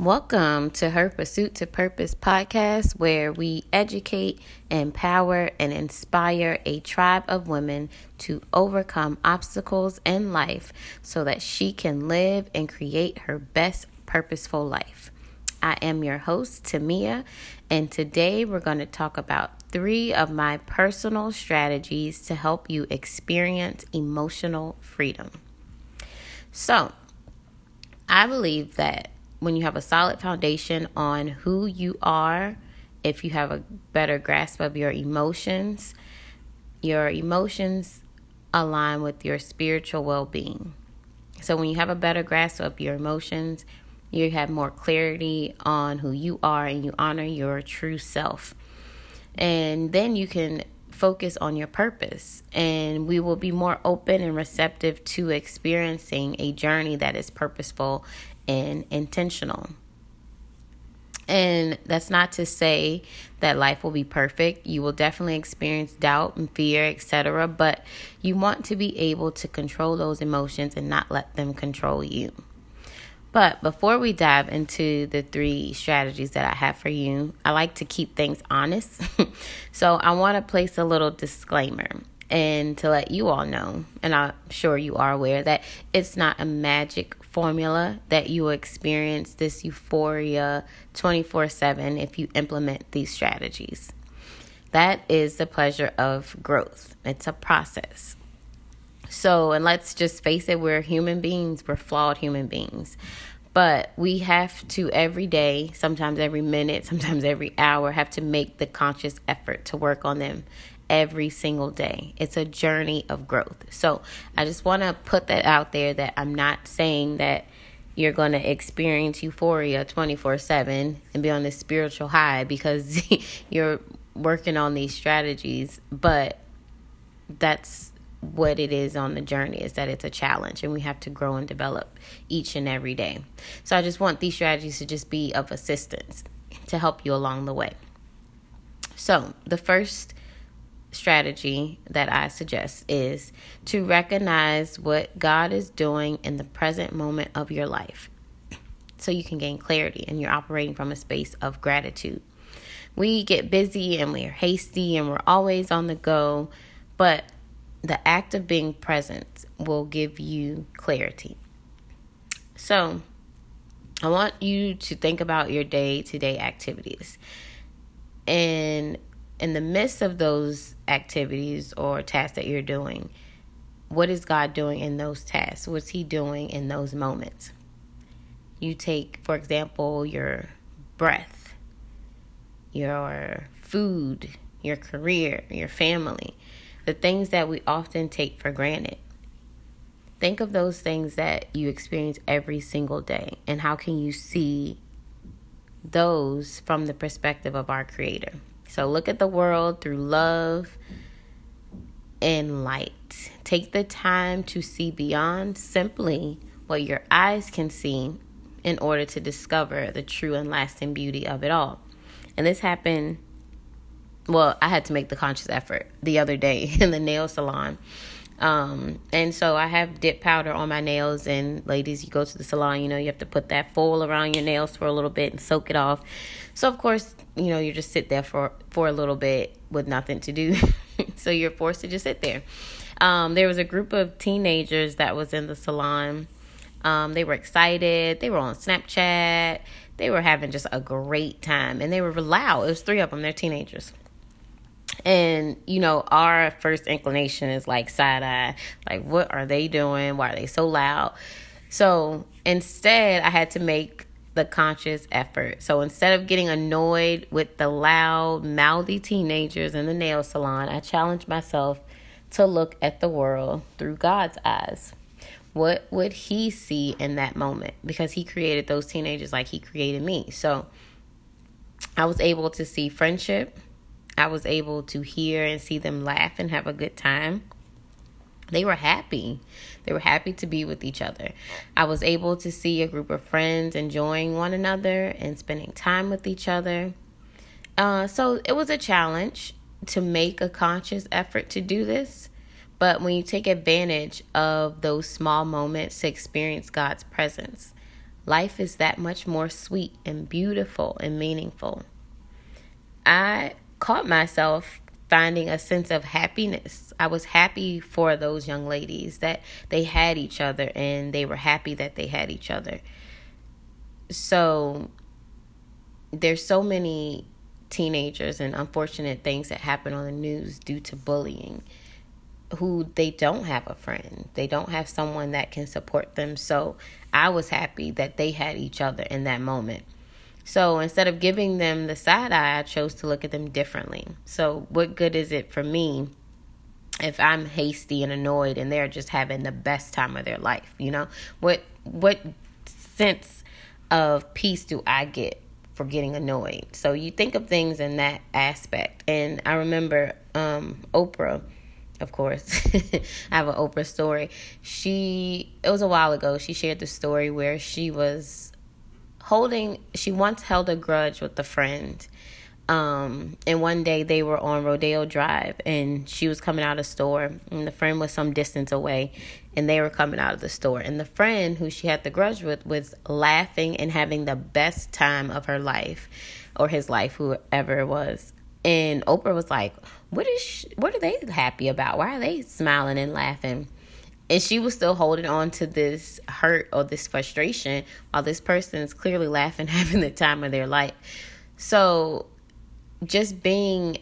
Welcome to Her Pursuit to Purpose podcast, where we educate, empower, and inspire a tribe of women to overcome obstacles in life so that she can live and create her best purposeful life. I am your host, Tamia, and today we're going to talk about three of my personal strategies to help you experience emotional freedom. So, I believe that when you have a solid foundation on who you are, if you have a better grasp of your emotions, your emotions align with your spiritual well being. So, when you have a better grasp of your emotions, you have more clarity on who you are and you honor your true self. And then you can focus on your purpose, and we will be more open and receptive to experiencing a journey that is purposeful and intentional. And that's not to say that life will be perfect. You will definitely experience doubt and fear, etc. But you want to be able to control those emotions and not let them control you. But before we dive into the three strategies that I have for you, I like to keep things honest. so I want to place a little disclaimer and to let you all know, and I'm sure you are aware that it's not a magic formula that you will experience this euphoria 24 7 if you implement these strategies. That is the pleasure of growth, it's a process. So, and let's just face it, we're human beings, we're flawed human beings. But we have to every day, sometimes every minute, sometimes every hour, have to make the conscious effort to work on them every single day. It's a journey of growth. So I just want to put that out there that I'm not saying that you're going to experience euphoria 24 7 and be on this spiritual high because you're working on these strategies, but that's what it is on the journey is that it's a challenge and we have to grow and develop each and every day. So I just want these strategies to just be of assistance to help you along the way. So, the first strategy that I suggest is to recognize what God is doing in the present moment of your life so you can gain clarity and you're operating from a space of gratitude. We get busy and we're hasty and we're always on the go, but the act of being present will give you clarity. So, I want you to think about your day to day activities. And in the midst of those activities or tasks that you're doing, what is God doing in those tasks? What's He doing in those moments? You take, for example, your breath, your food, your career, your family, the things that we often take for granted. Think of those things that you experience every single day and how can you see those from the perspective of our Creator? So look at the world through love and light. Take the time to see beyond simply what your eyes can see in order to discover the true and lasting beauty of it all. And this happened, well, I had to make the conscious effort the other day in the nail salon. Um, and so I have dip powder on my nails. And ladies, you go to the salon, you know, you have to put that foil around your nails for a little bit and soak it off. So of course, you know, you just sit there for for a little bit with nothing to do. so you're forced to just sit there. Um, there was a group of teenagers that was in the salon. Um, they were excited. They were on Snapchat. They were having just a great time, and they were loud. It was three of them. They're teenagers. And you know, our first inclination is like side eye, like what are they doing? Why are they so loud? So instead, I had to make the conscious effort. So instead of getting annoyed with the loud, mouthy teenagers in the nail salon, I challenged myself to look at the world through God's eyes. What would He see in that moment? Because He created those teenagers like He created me. So I was able to see friendship. I was able to hear and see them laugh and have a good time they were happy. They were happy to be with each other. I was able to see a group of friends enjoying one another and spending time with each other. Uh, so it was a challenge to make a conscious effort to do this. But when you take advantage of those small moments to experience God's presence, life is that much more sweet and beautiful and meaningful. I caught myself finding a sense of happiness. I was happy for those young ladies that they had each other and they were happy that they had each other. So there's so many teenagers and unfortunate things that happen on the news due to bullying who they don't have a friend. They don't have someone that can support them. So I was happy that they had each other in that moment. So instead of giving them the side eye, I chose to look at them differently. So, what good is it for me if I'm hasty and annoyed and they're just having the best time of their life? You know, what what sense of peace do I get for getting annoyed? So you think of things in that aspect. And I remember um, Oprah of course. I have an Oprah story. She, it was a while ago, she shared the story where she was holding, she once held a grudge with a friend. Um, and one day they were on Rodeo Drive and she was coming out of store and the friend was some distance away and they were coming out of the store. And the friend who she had the grudge with was laughing and having the best time of her life or his life, whoever it was. And Oprah was like, "What is? She, what are they happy about? Why are they smiling and laughing?" And she was still holding on to this hurt or this frustration while this person is clearly laughing, having the time of their life. So, just being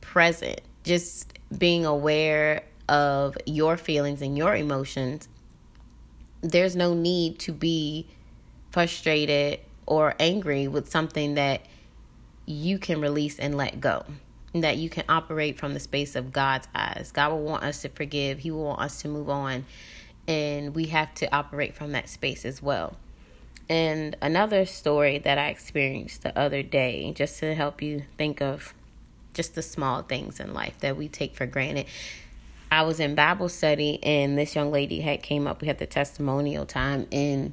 present, just being aware of your feelings and your emotions. There's no need to be frustrated or angry with something that you can release and let go. That you can operate from the space of God's eyes. God will want us to forgive, He will want us to move on. And we have to operate from that space as well. And another story that I experienced the other day, just to help you think of just the small things in life that we take for granted. I was in Bible study and this young lady had came up. We had the testimonial time and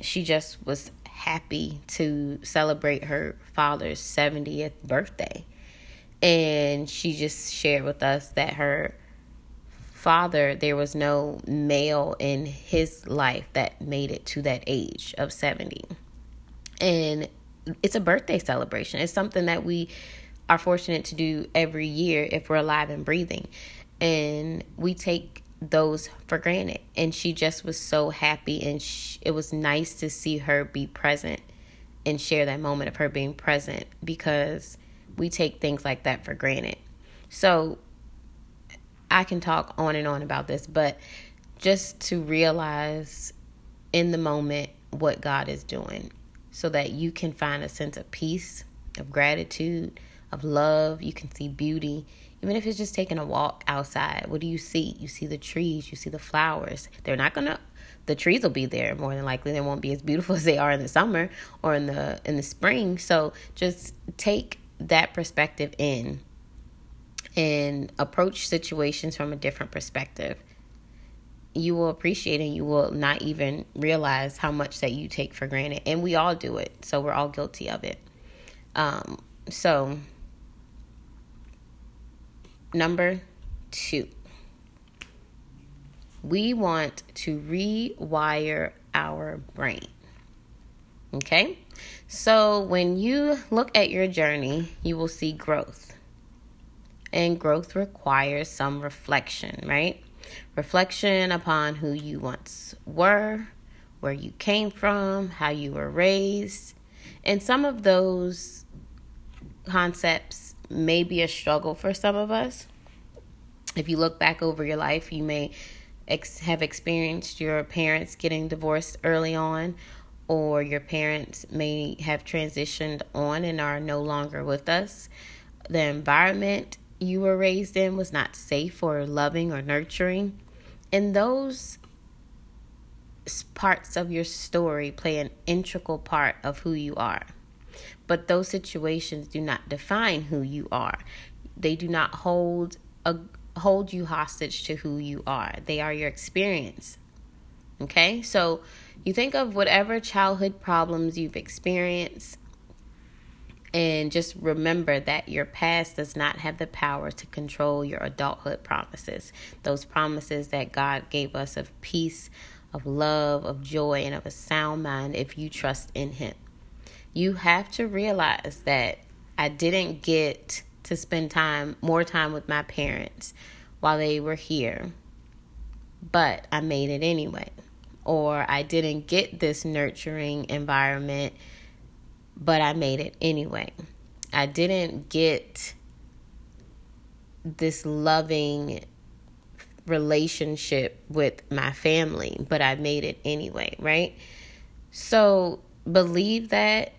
she just was happy to celebrate her father's 70th birthday. And she just shared with us that her father, there was no male in his life that made it to that age of 70. And it's a birthday celebration. It's something that we are fortunate to do every year if we're alive and breathing. And we take those for granted. And she just was so happy, and she, it was nice to see her be present and share that moment of her being present because we take things like that for granted. So I can talk on and on about this, but just to realize in the moment what God is doing so that you can find a sense of peace, of gratitude, of love. You can see beauty even if it's just taking a walk outside, what do you see? You see the trees, you see the flowers. They're not going to the trees will be there more than likely they won't be as beautiful as they are in the summer or in the in the spring so just take that perspective in and approach situations from a different perspective. You will appreciate and you will not even realize how much that you take for granted. And we all do it so we're all guilty of it. Um so Number two, we want to rewire our brain. Okay? So when you look at your journey, you will see growth. And growth requires some reflection, right? Reflection upon who you once were, where you came from, how you were raised. And some of those concepts may be a struggle for some of us. If you look back over your life, you may ex- have experienced your parents getting divorced early on, or your parents may have transitioned on and are no longer with us. The environment you were raised in was not safe or loving or nurturing. And those parts of your story play an integral part of who you are. But those situations do not define who you are. They do not hold a hold you hostage to who you are. They are your experience. Okay? So you think of whatever childhood problems you've experienced and just remember that your past does not have the power to control your adulthood promises. Those promises that God gave us of peace, of love, of joy, and of a sound mind if you trust in Him. You have to realize that I didn't get to spend time, more time with my parents while they were here, but I made it anyway. Or I didn't get this nurturing environment, but I made it anyway. I didn't get this loving relationship with my family, but I made it anyway, right? So believe that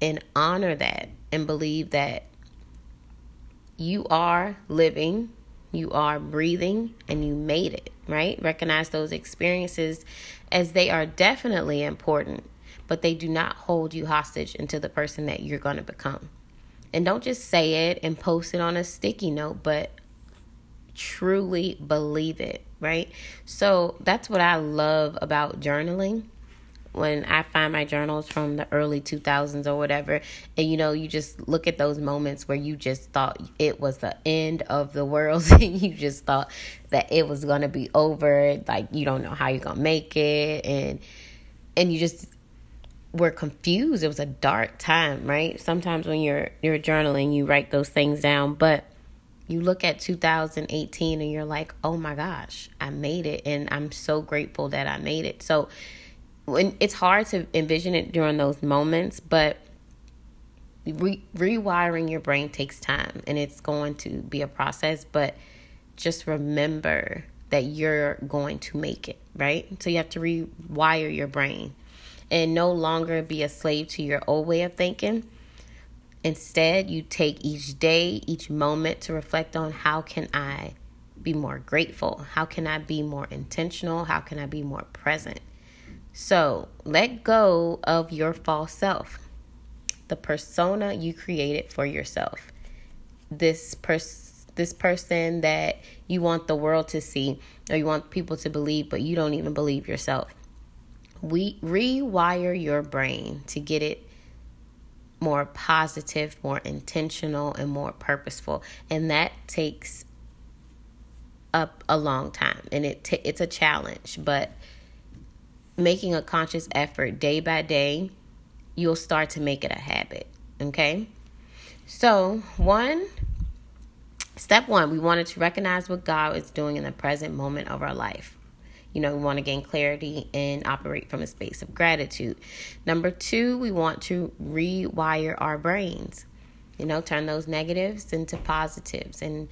and honor that and believe that you are living, you are breathing, and you made it, right? Recognize those experiences as they are definitely important, but they do not hold you hostage into the person that you're going to become. And don't just say it and post it on a sticky note, but truly believe it, right? So that's what I love about journaling. When I find my journals from the early 2000s or whatever, and you know, you just look at those moments where you just thought it was the end of the world, and you just thought that it was gonna be over, like you don't know how you're gonna make it, and and you just were confused. It was a dark time, right? Sometimes when you're you're journaling, you write those things down, but you look at 2018 and you're like, "Oh my gosh, I made it and I'm so grateful that I made it." So when it's hard to envision it during those moments, but re- rewiring your brain takes time and it's going to be a process, but just remember that you're going to make it, right? So you have to rewire your brain and no longer be a slave to your old way of thinking. Instead, you take each day, each moment to reflect on how can I be more grateful? How can I be more intentional? How can I be more present? So, let go of your false self. The persona you created for yourself. This person this person that you want the world to see or you want people to believe but you don't even believe yourself we rewire your brain to get it more positive, more intentional, and more purposeful. And that takes up a long time, and it t- it's a challenge. But making a conscious effort day by day, you'll start to make it a habit. Okay, so one. Step one, we wanted to recognize what God is doing in the present moment of our life. You know, we want to gain clarity and operate from a space of gratitude. Number two, we want to rewire our brains. You know, turn those negatives into positives and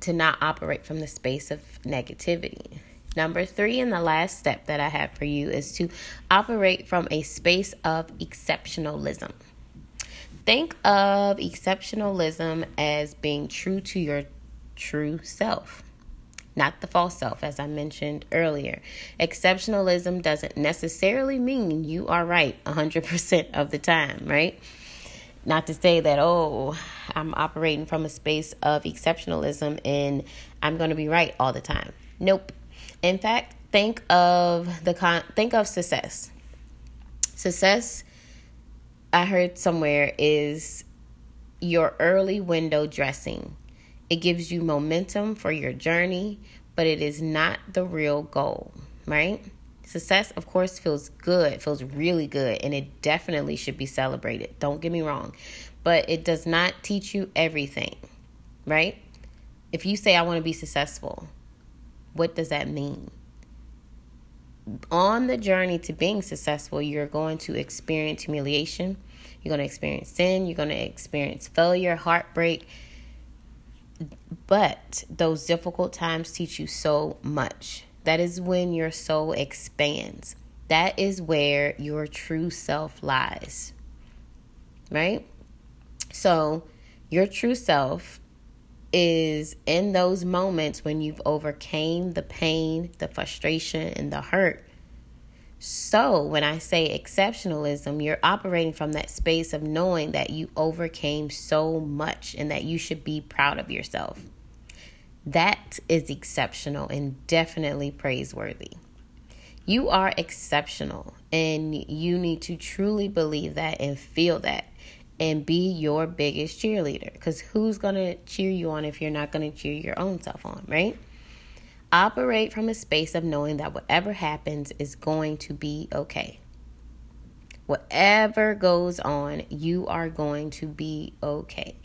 to not operate from the space of negativity. Number three, and the last step that I have for you is to operate from a space of exceptionalism. Think of exceptionalism as being true to your true self not the false self, as I mentioned earlier. Exceptionalism doesn't necessarily mean you are right 100% of the time, right? Not to say that, oh, I'm operating from a space of exceptionalism and I'm going to be right all the time. Nope. In fact, think of the con- think of success. Success I heard somewhere is your early window dressing it gives you momentum for your journey, but it is not the real goal, right? Success, of course, feels good, feels really good, and it definitely should be celebrated. Don't get me wrong. But it does not teach you everything, right? If you say, I want to be successful, what does that mean? On the journey to being successful, you're going to experience humiliation, you're going to experience sin, you're going to experience failure, heartbreak but those difficult times teach you so much. That is when your soul expands. That is where your true self lies. Right? So, your true self is in those moments when you've overcame the pain, the frustration, and the hurt so, when I say exceptionalism, you're operating from that space of knowing that you overcame so much and that you should be proud of yourself. That is exceptional and definitely praiseworthy. You are exceptional and you need to truly believe that and feel that and be your biggest cheerleader because who's going to cheer you on if you're not going to cheer your own self on, right? Operate from a space of knowing that whatever happens is going to be okay. Whatever goes on, you are going to be okay.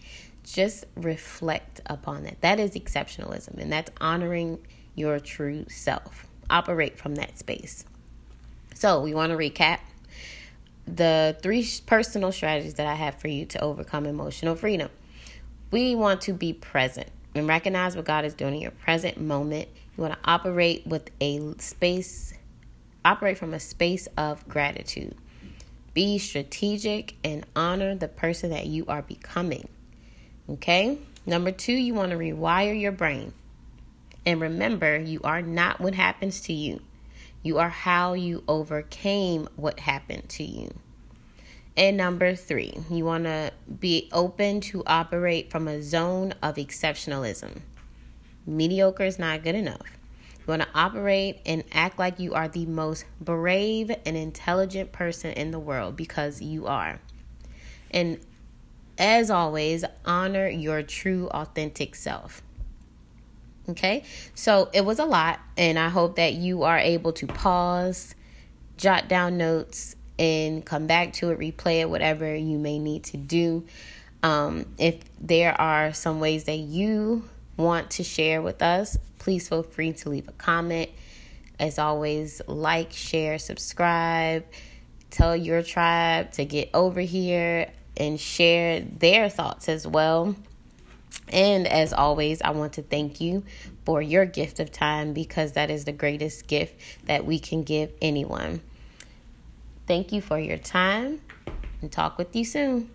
Just reflect upon that. That is exceptionalism, and that's honoring your true self. Operate from that space. So, we want to recap the three personal strategies that I have for you to overcome emotional freedom. We want to be present and recognize what God is doing in your present moment. You want to operate with a space, operate from a space of gratitude. Be strategic and honor the person that you are becoming. Okay? Number two, you want to rewire your brain. And remember, you are not what happens to you. You are how you overcame what happened to you. And number three, you want to be open to operate from a zone of exceptionalism. Mediocre is not good enough. You want to operate and act like you are the most brave and intelligent person in the world because you are. And as always, honor your true, authentic self. Okay, so it was a lot, and I hope that you are able to pause, jot down notes, and come back to it, replay it, whatever you may need to do. Um, if there are some ways that you want to share with us, please feel free to leave a comment. As always, like, share, subscribe, tell your tribe to get over here and share their thoughts as well. And as always, I want to thank you for your gift of time because that is the greatest gift that we can give anyone. Thank you for your time and talk with you soon.